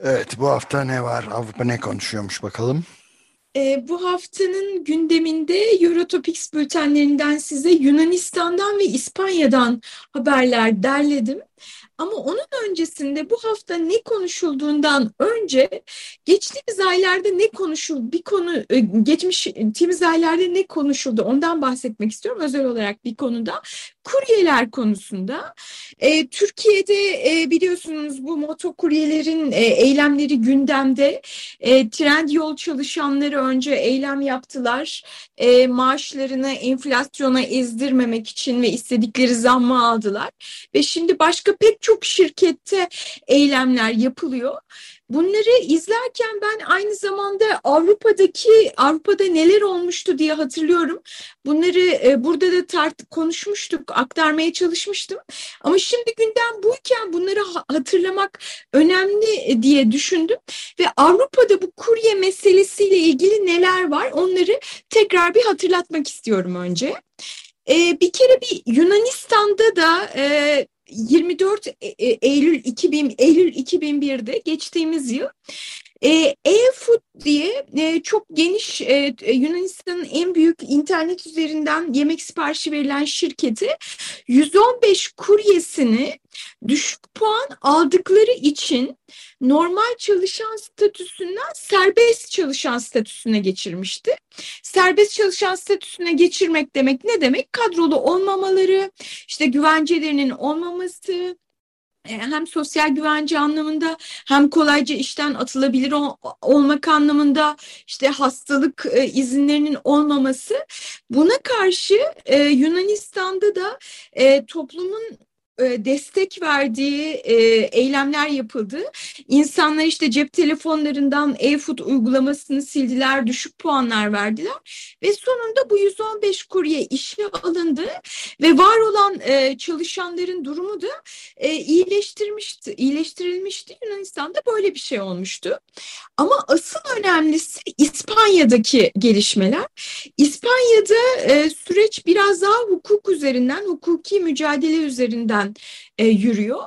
Evet, bu hafta ne var? Avrupa ne konuşuyormuş bakalım. Ee, bu haftanın gündeminde Eurotopics bültenlerinden size Yunanistan'dan ve İspanya'dan haberler derledim. Ama onun öncesinde bu hafta ne konuşulduğundan önce geçtiğimiz aylarda ne konuşuldu, bir konu e, geçmiş aylarda ne konuşuldu ondan bahsetmek istiyorum özel olarak bir konuda. Kuryeler konusunda e, Türkiye'de e, biliyorsunuz bu motokuryelerin e, eylemleri gündemde. E, trend yol çalışanları önce eylem yaptılar. E, maaşlarını enflasyona ezdirmemek için ve istedikleri zammı aldılar. Ve şimdi başka pek çok şirkette eylemler yapılıyor. Bunları izlerken ben aynı zamanda Avrupa'daki Avrupa'da neler olmuştu diye hatırlıyorum. Bunları e, burada da tart konuşmuştuk, aktarmaya çalışmıştım. Ama şimdi gündem buyken bunları hatırlamak önemli diye düşündüm ve Avrupa'da bu kurye meselesiyle ilgili neler var onları tekrar bir hatırlatmak istiyorum önce. E, bir kere bir Yunanistan'da da e, 24 e, e, Eylül 2000 Eylül 2001'de geçtiğimiz yıl e-food diye e, çok geniş e, Yunanistan'ın en büyük internet üzerinden yemek siparişi verilen şirketi 115 kuryesini düşük puan aldıkları için normal çalışan statüsünden serbest çalışan statüsüne geçirmişti. Serbest çalışan statüsüne geçirmek demek ne demek? Kadrolu olmamaları, işte güvencelerinin olmaması, e, hem sosyal güvence anlamında hem kolayca işten atılabilir olmak anlamında işte hastalık e, izinlerinin olmaması. Buna karşı e, Yunanistan'da da toplumun e, destek verdiği e, eylemler yapıldı. İnsanlar işte cep telefonlarından e-food uygulamasını sildiler, düşük puanlar verdiler ve sonunda bu 115 kurye işe alındı ve var olan e, çalışanların durumu da iyileştirmişti, iyileştirilmişti. Yunanistan'da böyle bir şey olmuştu. Ama asıl önemlisi İspanya'daki gelişmeler. İspanya'da süreç biraz daha hukuk üzerinden, hukuki mücadele üzerinden üzerinden e, yürüyor.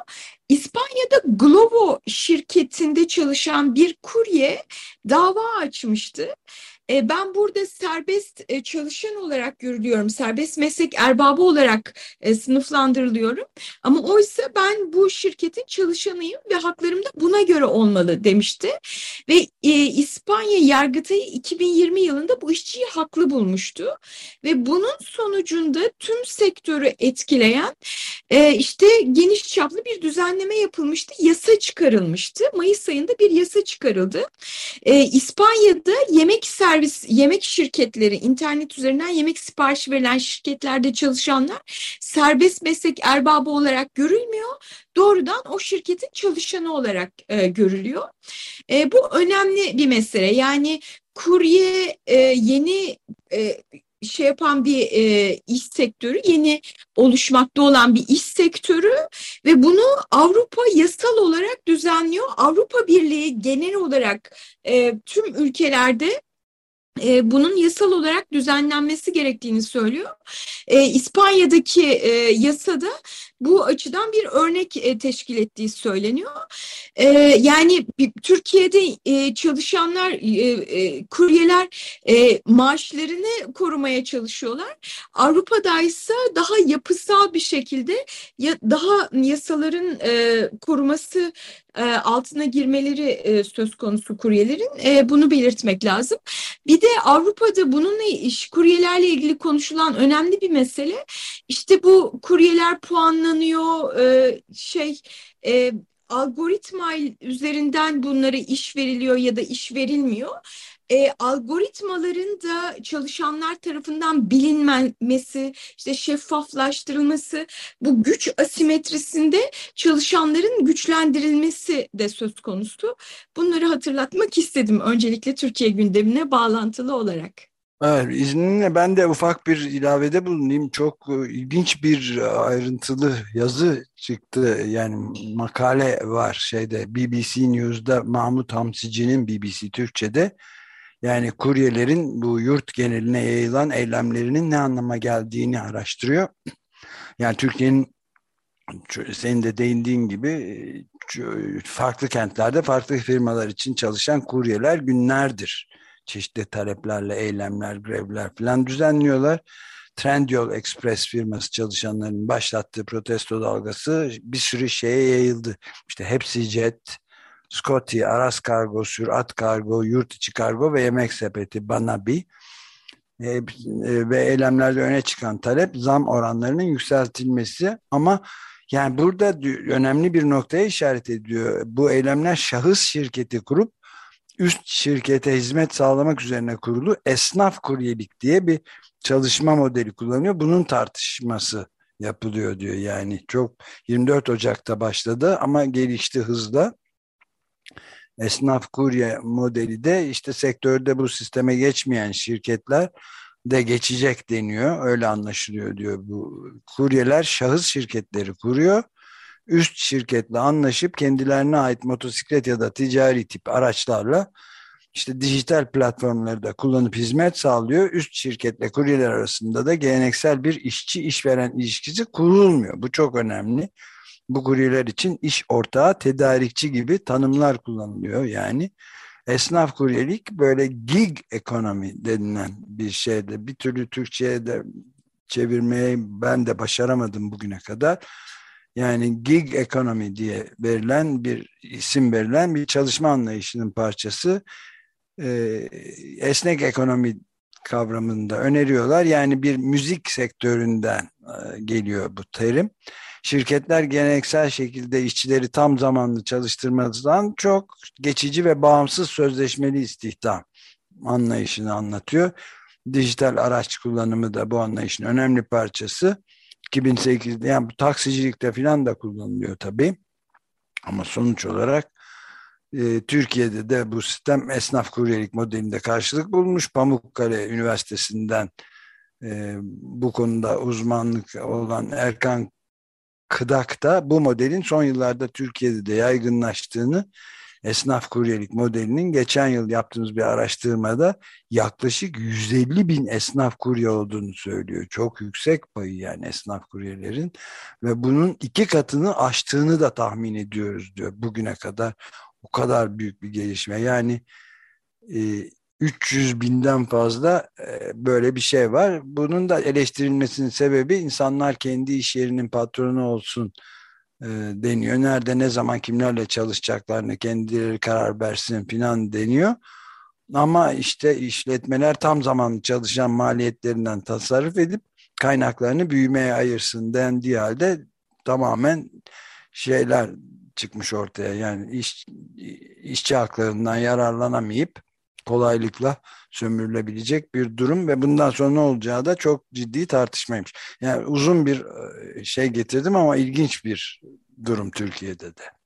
İspanya'da Glovo şirketinde çalışan bir kurye dava açmıştı ben burada serbest e, çalışan olarak görülüyorum. Serbest meslek erbabı olarak e, sınıflandırılıyorum. Ama oysa ben bu şirketin çalışanıyım ve haklarım da buna göre olmalı demişti. Ve İspanya Yargıtayı 2020 yılında bu işçiyi haklı bulmuştu. Ve bunun sonucunda tüm sektörü etkileyen işte geniş çaplı bir düzenleme yapılmıştı. Yasa çıkarılmıştı. Mayıs ayında bir yasa çıkarıldı. İspanya'da yemek servis servis yemek şirketleri, internet üzerinden yemek siparişi verilen şirketlerde çalışanlar serbest meslek erbabı olarak görülmüyor. Doğrudan o şirketin çalışanı olarak e, görülüyor. E, bu önemli bir mesele. Yani kurye e, yeni e, şey yapan bir e, iş sektörü, yeni oluşmakta olan bir iş sektörü ve bunu Avrupa yasal olarak düzenliyor. Avrupa Birliği genel olarak e, tüm ülkelerde e, bunun yasal olarak düzenlenmesi gerektiğini söylüyor. E, İspanya'daki e, yasada bu açıdan bir örnek e, teşkil ettiği söyleniyor. E, yani Türkiye'de e, çalışanlar, e, e, kuryeler e, maaşlarını korumaya çalışıyorlar. Avrupa'da ise daha yapısal bir şekilde ya, daha yasaların e, koruması e, altına girmeleri e, söz konusu kuryelerin e, bunu belirtmek lazım. Bir de Avrupa'da bununla iş kuryelerle ilgili konuşulan önemli bir mesele işte bu kuryeler puanlanıyor şey algoritma üzerinden bunlara iş veriliyor ya da iş verilmiyor e, algoritmaların da çalışanlar tarafından bilinmesi, işte şeffaflaştırılması, bu güç asimetrisinde çalışanların güçlendirilmesi de söz konusu. Bunları hatırlatmak istedim öncelikle Türkiye gündemine bağlantılı olarak. Evet, izninle ben de ufak bir ilavede bulunayım. Çok e, ilginç bir ayrıntılı yazı çıktı. Yani makale var şeyde BBC News'da Mahmut Hamsici'nin BBC Türkçe'de yani kuryelerin bu yurt geneline yayılan eylemlerinin ne anlama geldiğini araştırıyor. Yani Türkiye'nin senin de değindiğin gibi farklı kentlerde farklı firmalar için çalışan kuryeler günlerdir. Çeşitli taleplerle eylemler, grevler falan düzenliyorlar. Trendyol Express firması çalışanlarının başlattığı protesto dalgası bir sürü şeye yayıldı. İşte hepsi jet, Scotty, Aras Kargo, Sürat Kargo, Yurt içi Kargo ve Yemek Sepeti Banabi e, e, ve eylemlerde öne çıkan talep zam oranlarının yükseltilmesi ama yani burada önemli bir noktaya işaret ediyor. Bu eylemler şahıs şirketi kurup üst şirkete hizmet sağlamak üzerine kurulu esnaf kuryelik diye bir çalışma modeli kullanıyor. Bunun tartışması yapılıyor diyor. Yani çok 24 Ocak'ta başladı ama gelişti hızla esnaf kurye modeli de işte sektörde bu sisteme geçmeyen şirketler de geçecek deniyor. Öyle anlaşılıyor diyor bu. Kuryeler şahıs şirketleri kuruyor. Üst şirketle anlaşıp kendilerine ait motosiklet ya da ticari tip araçlarla işte dijital platformları da kullanıp hizmet sağlıyor. Üst şirketle kuryeler arasında da geleneksel bir işçi işveren ilişkisi kurulmuyor. Bu çok önemli bu kuryeler için iş ortağı, tedarikçi gibi tanımlar kullanılıyor. Yani esnaf kuryelik böyle gig ekonomi denilen bir şeyde bir türlü Türkçe'ye de çevirmeye ben de başaramadım bugüne kadar. Yani gig ekonomi diye verilen bir isim verilen bir çalışma anlayışının parçası. Ee, esnek ekonomi kavramında öneriyorlar. Yani bir müzik sektöründen e, geliyor bu terim şirketler geleneksel şekilde işçileri tam zamanlı çalıştırmadan çok geçici ve bağımsız sözleşmeli istihdam anlayışını anlatıyor. Dijital araç kullanımı da bu anlayışın önemli parçası. 2008'de yani bu taksicilikte falan da kullanılıyor tabii. Ama sonuç olarak e, Türkiye'de de bu sistem esnaf kuryelik modelinde karşılık bulmuş. Pamukkale Üniversitesi'nden e, bu konuda uzmanlık olan Erkan Kıdak da bu modelin son yıllarda Türkiye'de de yaygınlaştığını esnaf kuryelik modelinin geçen yıl yaptığımız bir araştırmada yaklaşık 150 bin esnaf kurye olduğunu söylüyor. Çok yüksek payı yani esnaf kuryelerin ve bunun iki katını aştığını da tahmin ediyoruz diyor bugüne kadar. O kadar büyük bir gelişme. Yani e, 300 binden fazla e, böyle bir şey var. Bunun da eleştirilmesinin sebebi insanlar kendi iş yerinin patronu olsun e, deniyor. Nerede ne zaman kimlerle çalışacaklarını kendileri karar versin filan deniyor. Ama işte işletmeler tam zamanlı çalışan maliyetlerinden tasarruf edip kaynaklarını büyümeye ayırsın dendiği halde tamamen şeyler çıkmış ortaya. Yani iş, işçi haklarından yararlanamayıp kolaylıkla sömürülebilecek bir durum ve bundan sonra ne olacağı da çok ciddi tartışmaymış. Yani uzun bir e, şey getirdim ama ilginç bir durum Türkiye'de de.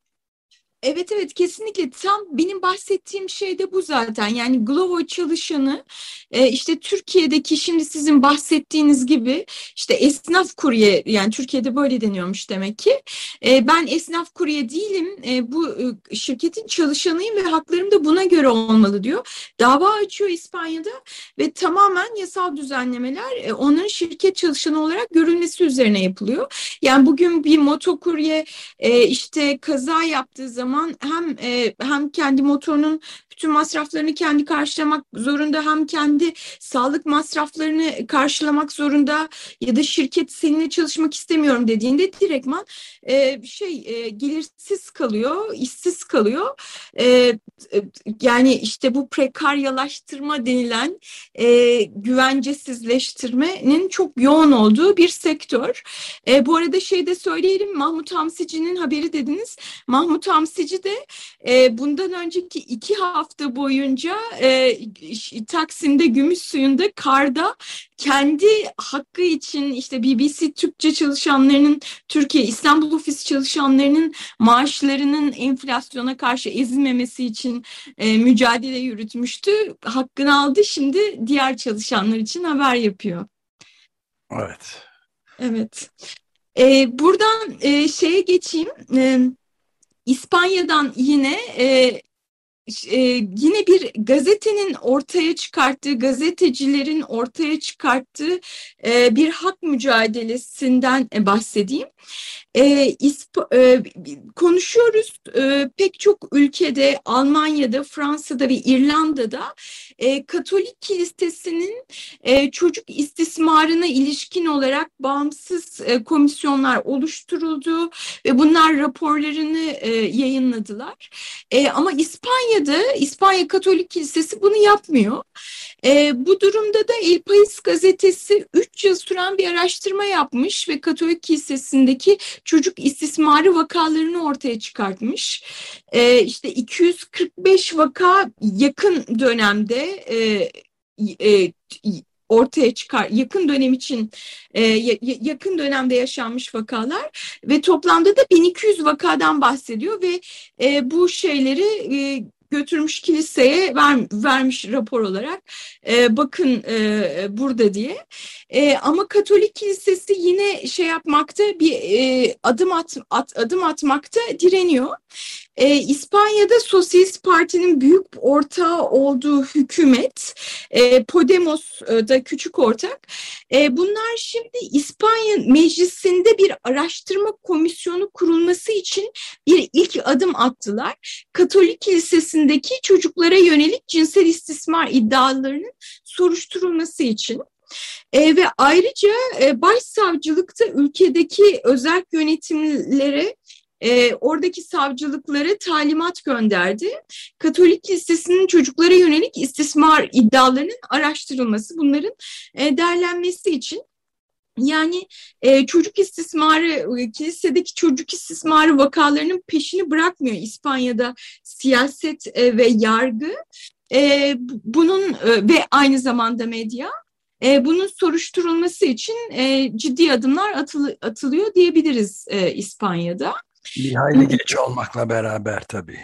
Evet evet kesinlikle tam benim bahsettiğim şey de bu zaten yani Glovo çalışanı e, işte Türkiye'deki şimdi sizin bahsettiğiniz gibi işte esnaf kurye yani Türkiye'de böyle deniyormuş demek ki e, ben esnaf kurye değilim e, bu şirketin çalışanıyım ve haklarım da buna göre olmalı diyor. Dava açıyor İspanya'da ve tamamen yasal düzenlemeler e, onların şirket çalışanı olarak görülmesi üzerine yapılıyor. Yani bugün bir motokurye işte kaza yaptığı zaman zaman hem e, hem kendi motorunun bütün masraflarını kendi karşılamak zorunda hem kendi sağlık masraflarını karşılamak zorunda ya da şirket seninle çalışmak istemiyorum dediğinde direktman e, şey e, gelirsiz kalıyor, işsiz kalıyor. E, e, yani işte bu prekaryalaştırma denilen e, güvencesizleştirmenin çok yoğun olduğu bir sektör. E, bu arada şey de söyleyelim Mahmut Hamsici'nin haberi dediniz. Mahmut Hamsici de e, bundan önceki iki hafta boyunca e, Taksim'de gümüş suyunda karda kendi hakkı için işte BBC Türkçe çalışanlarının Türkiye İstanbul ofis çalışanlarının maaşlarının enflasyona karşı ezilmemesi için e, mücadele yürütmüştü. Hakkını aldı şimdi diğer çalışanlar için haber yapıyor. Evet. Evet. E, buradan e, şeye geçeyim. E, İspanya'dan yine e, e, yine bir gazetenin ortaya çıkarttığı, gazetecilerin ortaya çıkarttığı e, bir hak mücadelesinden e, bahsedeyim. E, İsp e, konuşuyoruz e, pek çok ülkede, Almanya'da, Fransa'da ve İrlanda'da e, Katolik Kilisesi'nin e, çocuk istismarına ilişkin olarak bağımsız e, komisyonlar oluşturuldu ve bunlar raporlarını e, yayınladılar. E, ama İspanya'da İspanya Katolik Kilisesi bunu yapmıyor. E, bu durumda da El País gazetesi 3 yıl süren bir araştırma yapmış ve Katolik Kilisesi'ndeki çocuk istismarı vakalarını ortaya çıkartmış. E, işte 245 vaka yakın dönemde e, e, ortaya çıkar yakın dönem için e, yakın dönemde yaşanmış vakalar ve toplamda da 1200 vakadan bahsediyor ve e, bu şeyleri e, götürmüş kiliseye ver, vermiş rapor olarak e, bakın e, burada diye. E, ama Katolik Kilisesi yine şey yapmakta bir e, adım at, at adım atmakta direniyor. E, İspanya'da Sosyalist Parti'nin büyük ortağı olduğu hükümet, e, Podemos da küçük ortak. E, bunlar şimdi İspanya Meclisi'nde bir araştırma komisyonu kurulması için bir ilk adım attılar. Katolik Kilisesi'ndeki çocuklara yönelik cinsel istismar iddialarının soruşturulması için. E, ve ayrıca e, başsavcılıkta ülkedeki özel yönetimlere e, oradaki savcılıklara talimat gönderdi. Katolik Lisesi'nin çocuklara yönelik istismar iddialarının araştırılması, bunların e, değerlenmesi için yani e, çocuk istismarı, e, kilisedeki çocuk istismarı vakalarının peşini bırakmıyor İspanya'da siyaset e, ve yargı. E, bunun e, ve aynı zamanda medya. E, bunun soruşturulması için e, ciddi adımlar atılı, atılıyor diyebiliriz e, İspanya'da. Bir hayli geç olmakla beraber tabii.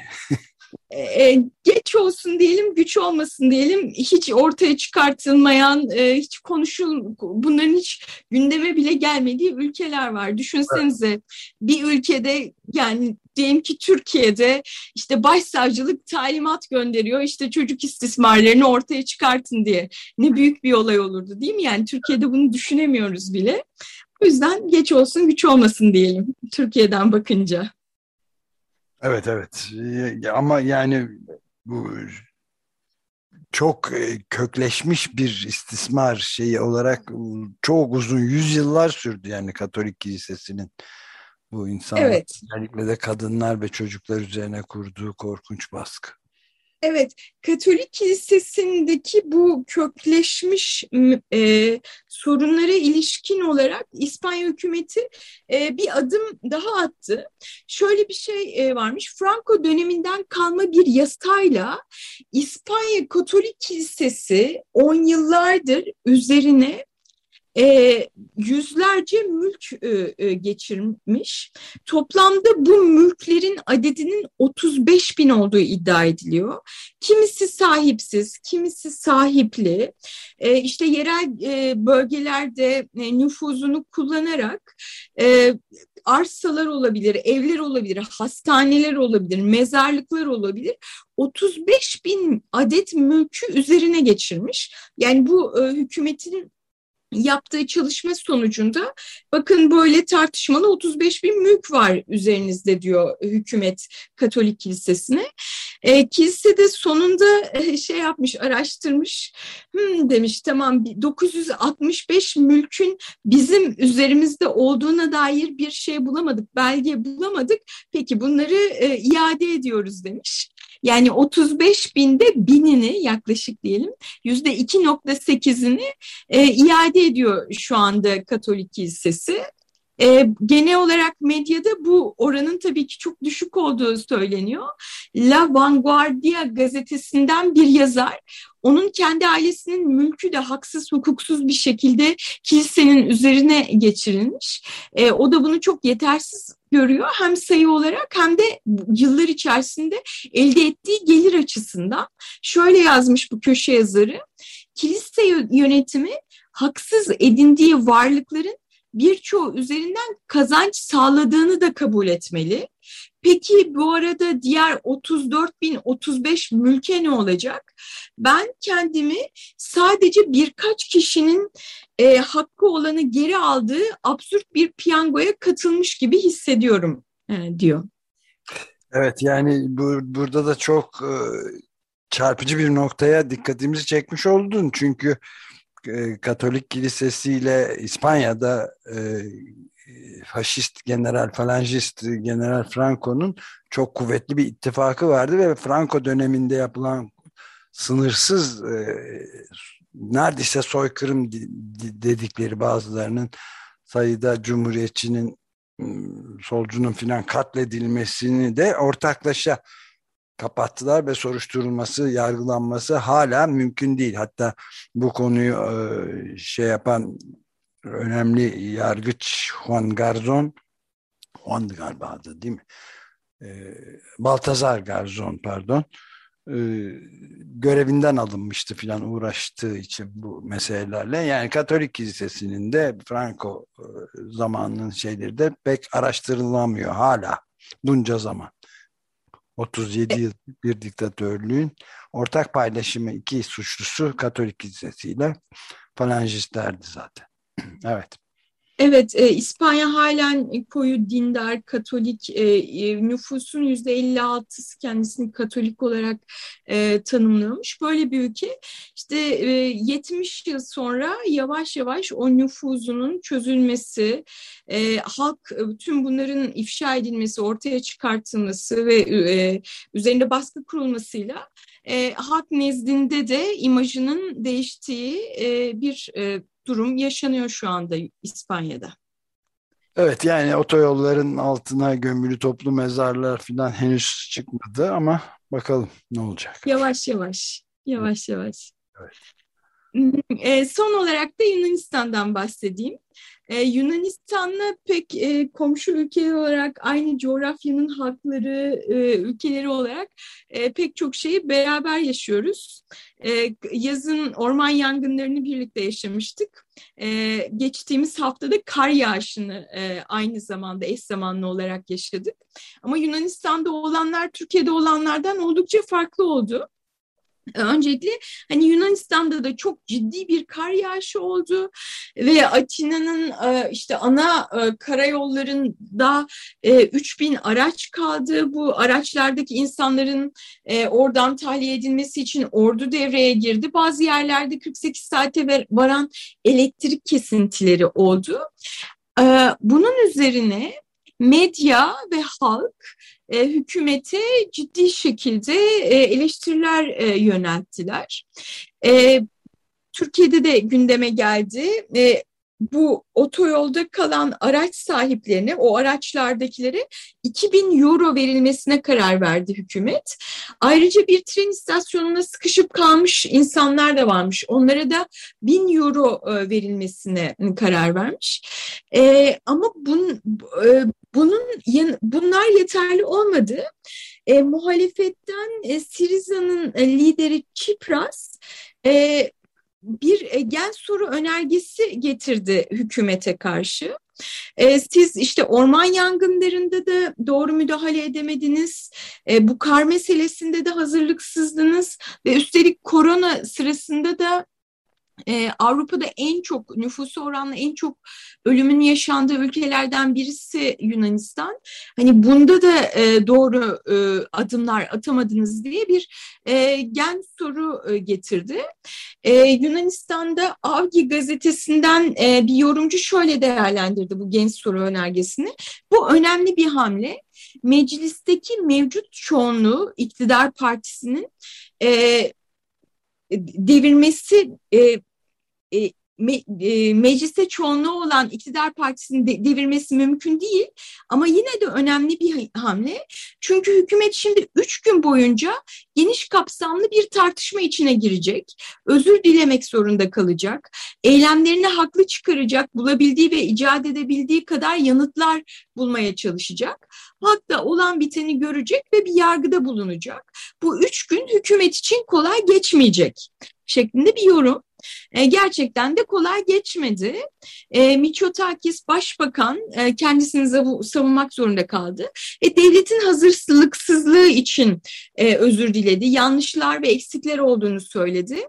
e, geç olsun diyelim, güç olmasın diyelim, hiç ortaya çıkartılmayan, e, hiç konuşul, bunların hiç gündeme bile gelmediği ülkeler var. Düşünsenize evet. bir ülkede yani diyelim ki Türkiye'de işte başsavcılık talimat gönderiyor işte çocuk istismarlarını ortaya çıkartın diye. Ne büyük bir olay olurdu değil mi? Yani Türkiye'de bunu düşünemiyoruz bile. O yüzden geç olsun güç olmasın diyelim Türkiye'den bakınca. Evet evet ama yani bu çok e, kökleşmiş bir istismar şeyi olarak çok uzun yüzyıllar sürdü yani Katolik Kilisesi'nin bu insanlar evet. özellikle de kadınlar ve çocuklar üzerine kurduğu korkunç baskı. Evet, Katolik Kilisesi'ndeki bu kökleşmiş e, sorunlara ilişkin olarak İspanya hükümeti e, bir adım daha attı. Şöyle bir şey e, varmış, Franco döneminden kalma bir yasayla İspanya Katolik Kilisesi on yıllardır üzerine e, yüzlerce mülk e, e, geçirmiş. Toplamda bu mülklerin adedinin 35 bin olduğu iddia ediliyor. Kimisi sahipsiz, kimisi sahipli. E, işte yerel e, bölgelerde e, nüfuzunu kullanarak e, arsalar olabilir, evler olabilir, hastaneler olabilir, mezarlıklar olabilir. 35 bin adet mülkü üzerine geçirmiş. Yani bu e, hükümetin yaptığı çalışma sonucunda bakın böyle tartışmalı 35 bin mülk var üzerinizde diyor hükümet Katolik Kilisesi'ne. E, kilise de sonunda e, şey yapmış araştırmış hmm, demiş tamam 965 mülkün bizim üzerimizde olduğuna dair bir şey bulamadık belge bulamadık peki bunları e, iade ediyoruz demiş. Yani 35 binde binini yaklaşık diyelim yüzde 2.8'ini e, iade ediyor şu anda Katolik Kilisesi. E, genel olarak medyada bu oranın tabii ki çok düşük olduğu söyleniyor. La Vanguardia gazetesinden bir yazar onun kendi ailesinin mülkü de haksız hukuksuz bir şekilde kilisenin üzerine geçirilmiş. E, o da bunu çok yetersiz görüyor hem sayı olarak hem de yıllar içerisinde elde ettiği gelir açısından. Şöyle yazmış bu köşe yazarı. Kilise yönetimi haksız edindiği varlıkların birçoğu üzerinden kazanç sağladığını da kabul etmeli. Peki bu arada diğer 34 bin 35 mülke ne olacak? Ben kendimi sadece birkaç kişinin e, hakkı olanı geri aldığı absürt bir piyangoya katılmış gibi hissediyorum e, diyor. Evet yani bu, burada da çok e, çarpıcı bir noktaya dikkatimizi çekmiş oldun. Çünkü Katolik Kilisesi ile İspanya'da e, faşist general falangist general Franco'nun çok kuvvetli bir ittifakı vardı ve Franco döneminde yapılan sınırsız e, neredeyse soykırım dedikleri bazılarının sayıda cumhuriyetçinin solcunun filan katledilmesini de ortaklaşa kapattılar ve soruşturulması, yargılanması hala mümkün değil. Hatta bu konuyu e, şey yapan önemli yargıç Juan Garzon, Juan galiba adı değil mi? E, Baltazar Garzon pardon e, görevinden alınmıştı filan uğraştığı için bu meselelerle. Yani Katolik Kilisesi'nin de Franco zamanının şeyleri de pek araştırılamıyor hala bunca zaman. 37 yıl bir diktatörlüğün ortak paylaşımı iki suçlusu Katolik Kilisesi ile falangistlerdi zaten. evet. Evet, e, İspanya halen koyu dindar, katolik e, e nüfusun yüzde 56'sı kendisini katolik olarak e, tanımlıyormuş. Böyle bir ülke işte e, 70 yıl sonra yavaş yavaş o nüfuzunun çözülmesi, e, halk e, tüm bunların ifşa edilmesi, ortaya çıkartılması ve e, üzerinde baskı kurulmasıyla e, halk nezdinde de imajının değiştiği e, bir e, durum yaşanıyor şu anda İspanya'da. Evet yani otoyolların altına gömülü toplu mezarlar falan henüz çıkmadı ama bakalım ne olacak. Yavaş yavaş, yavaş yavaş. Evet. E, son olarak da Yunanistan'dan bahsedeyim. Ee, Yunanistan'la pek e, komşu ülke olarak aynı coğrafyanın halkları, e, ülkeleri olarak e, pek çok şeyi beraber yaşıyoruz. E, yazın orman yangınlarını birlikte yaşamıştık. E, geçtiğimiz haftada kar yağışını e, aynı zamanda eş zamanlı olarak yaşadık. Ama Yunanistan'da olanlar Türkiye'de olanlardan oldukça farklı oldu. Öncelikle hani Yunanistan'da da çok ciddi bir kar yağışı oldu ve Atina'nın e, işte ana e, karayollarında 3000 e, araç kaldı. Bu araçlardaki insanların oradan tahliye edilmesi için ordu devreye girdi. Bazı yerlerde 48 saate varan elektrik kesintileri oldu. Bunun üzerine medya ve halk e, hükümete ciddi şekilde e, eleştiriler e, yönelttiler. E, Türkiye'de de gündeme geldi. E, bu otoyolda kalan araç sahiplerine, o araçlardakilere 2000 euro verilmesine karar verdi hükümet. Ayrıca bir tren istasyonuna sıkışıp kalmış insanlar da varmış. Onlara da 1000 euro e, verilmesine karar vermiş. E, ama bun, e, bunun bunlar yeterli olmadı. E, muhalefetten e, Siriza'nın e, lideri Çipras e, bir e, gen soru önergesi getirdi hükümete karşı. E, siz işte orman yangınlarında da doğru müdahale edemediniz. E, bu kar meselesinde de hazırlıksızdınız ve üstelik korona sırasında da e, Avrupa'da en çok nüfusu oranla en çok ölümün yaşandığı ülkelerden birisi Yunanistan. Hani bunda da e, doğru e, adımlar atamadınız diye bir e, gen soru e, getirdi. E, Yunanistan'da Avgi gazetesinden e, bir yorumcu şöyle değerlendirdi bu gen soru önergesini. Bu önemli bir hamle. Meclisteki mevcut çoğunluğu iktidar partisinin e, devirmesi e, e, me, e, mecliste çoğunluğu olan iktidar partisini de, devirmesi mümkün değil. Ama yine de önemli bir hamle. Çünkü hükümet şimdi üç gün boyunca geniş kapsamlı bir tartışma içine girecek. Özür dilemek zorunda kalacak. Eylemlerini haklı çıkaracak. Bulabildiği ve icat edebildiği kadar yanıtlar bulmaya çalışacak. Hatta olan biteni görecek ve bir yargıda bulunacak. Bu üç gün hükümet için kolay geçmeyecek şeklinde bir yorum. E, gerçekten de kolay geçmedi. E, Miçotakis Başbakan e, kendisini savunmak zorunda kaldı. E, devletin hazırlıksızlığı için e, özür diledi. Yanlışlar ve eksikler olduğunu söyledi.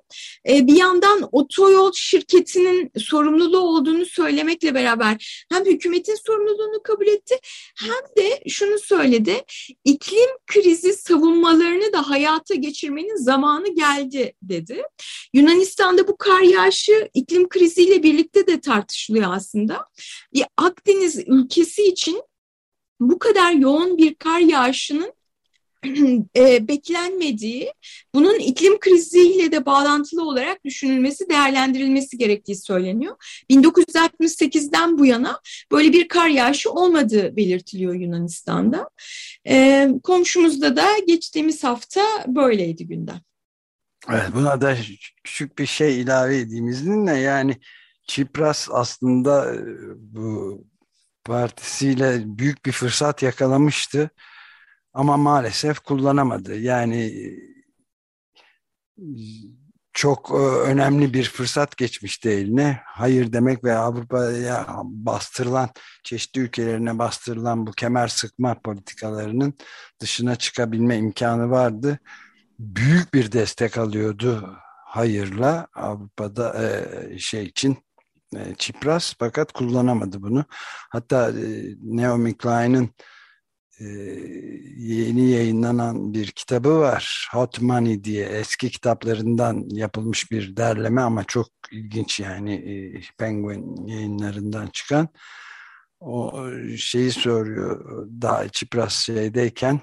E, bir yandan otoyol şirketinin sorumluluğu olduğunu söylemekle beraber hem hükümetin sorumluluğunu kabul etti hem de şunu söyledi. İklim krizi savunmalarını da hayata geçirmenin zamanı geldi dedi. Yunanistan'da bu kar yağışı iklim kriziyle birlikte de tartışılıyor aslında. Bir Akdeniz ülkesi için bu kadar yoğun bir kar yağışının e, beklenmediği, bunun iklim kriziyle de bağlantılı olarak düşünülmesi, değerlendirilmesi gerektiği söyleniyor. 1968'den bu yana böyle bir kar yağışı olmadığı belirtiliyor Yunanistan'da. E, komşumuzda da geçtiğimiz hafta böyleydi gündem. Evet, buna da küçük bir şey ilave edeyim izninle yani Çipras aslında e, bu partisiyle büyük bir fırsat yakalamıştı ama maalesef kullanamadı. Yani e, çok e, önemli bir fırsat geçmişti eline. Hayır demek ve Avrupa'ya bastırılan, çeşitli ülkelerine bastırılan bu kemer sıkma politikalarının dışına çıkabilme imkanı vardı büyük bir destek alıyordu hayırla Avrupa'da e, şey için e, Çipras fakat kullanamadı bunu. Hatta e, Naomi Klein'in e, yeni yayınlanan bir kitabı var. Hot Money diye eski kitaplarından yapılmış bir derleme ama çok ilginç yani e, Penguin yayınlarından çıkan. O şeyi soruyor daha Çipras şeydeyken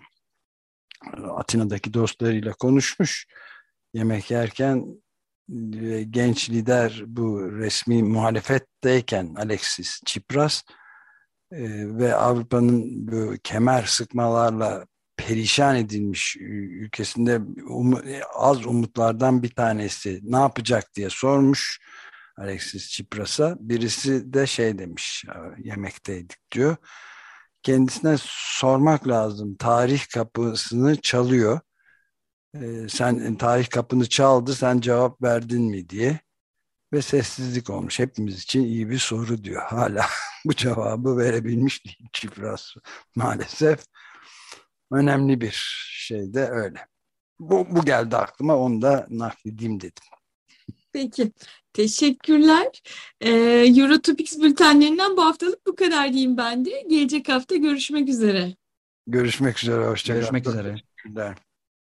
Atina'daki dostlarıyla konuşmuş. Yemek yerken genç lider bu resmi muhalefetteyken Alexis Tsipras e, ve Avrupa'nın kemer sıkmalarla perişan edilmiş ülkesinde um, az umutlardan bir tanesi ne yapacak diye sormuş Alexis Tsipras'a. Birisi de şey demiş yemekteydik diyor kendisine sormak lazım. Tarih kapısını çalıyor. Ee, sen tarih kapını çaldı, sen cevap verdin mi diye. Ve sessizlik olmuş. Hepimiz için iyi bir soru diyor. Hala bu cevabı verebilmiş değil Çipras maalesef. Önemli bir şey de öyle. Bu, bu geldi aklıma onu da nakledeyim dedim. Peki. Teşekkürler. Ee, Eurotopics bültenlerinden bu haftalık bu kadar diyeyim ben de. Gelecek hafta görüşmek üzere. Görüşmek üzere. Hoşçakalın. Görüşmek üzere. Teşekkürler.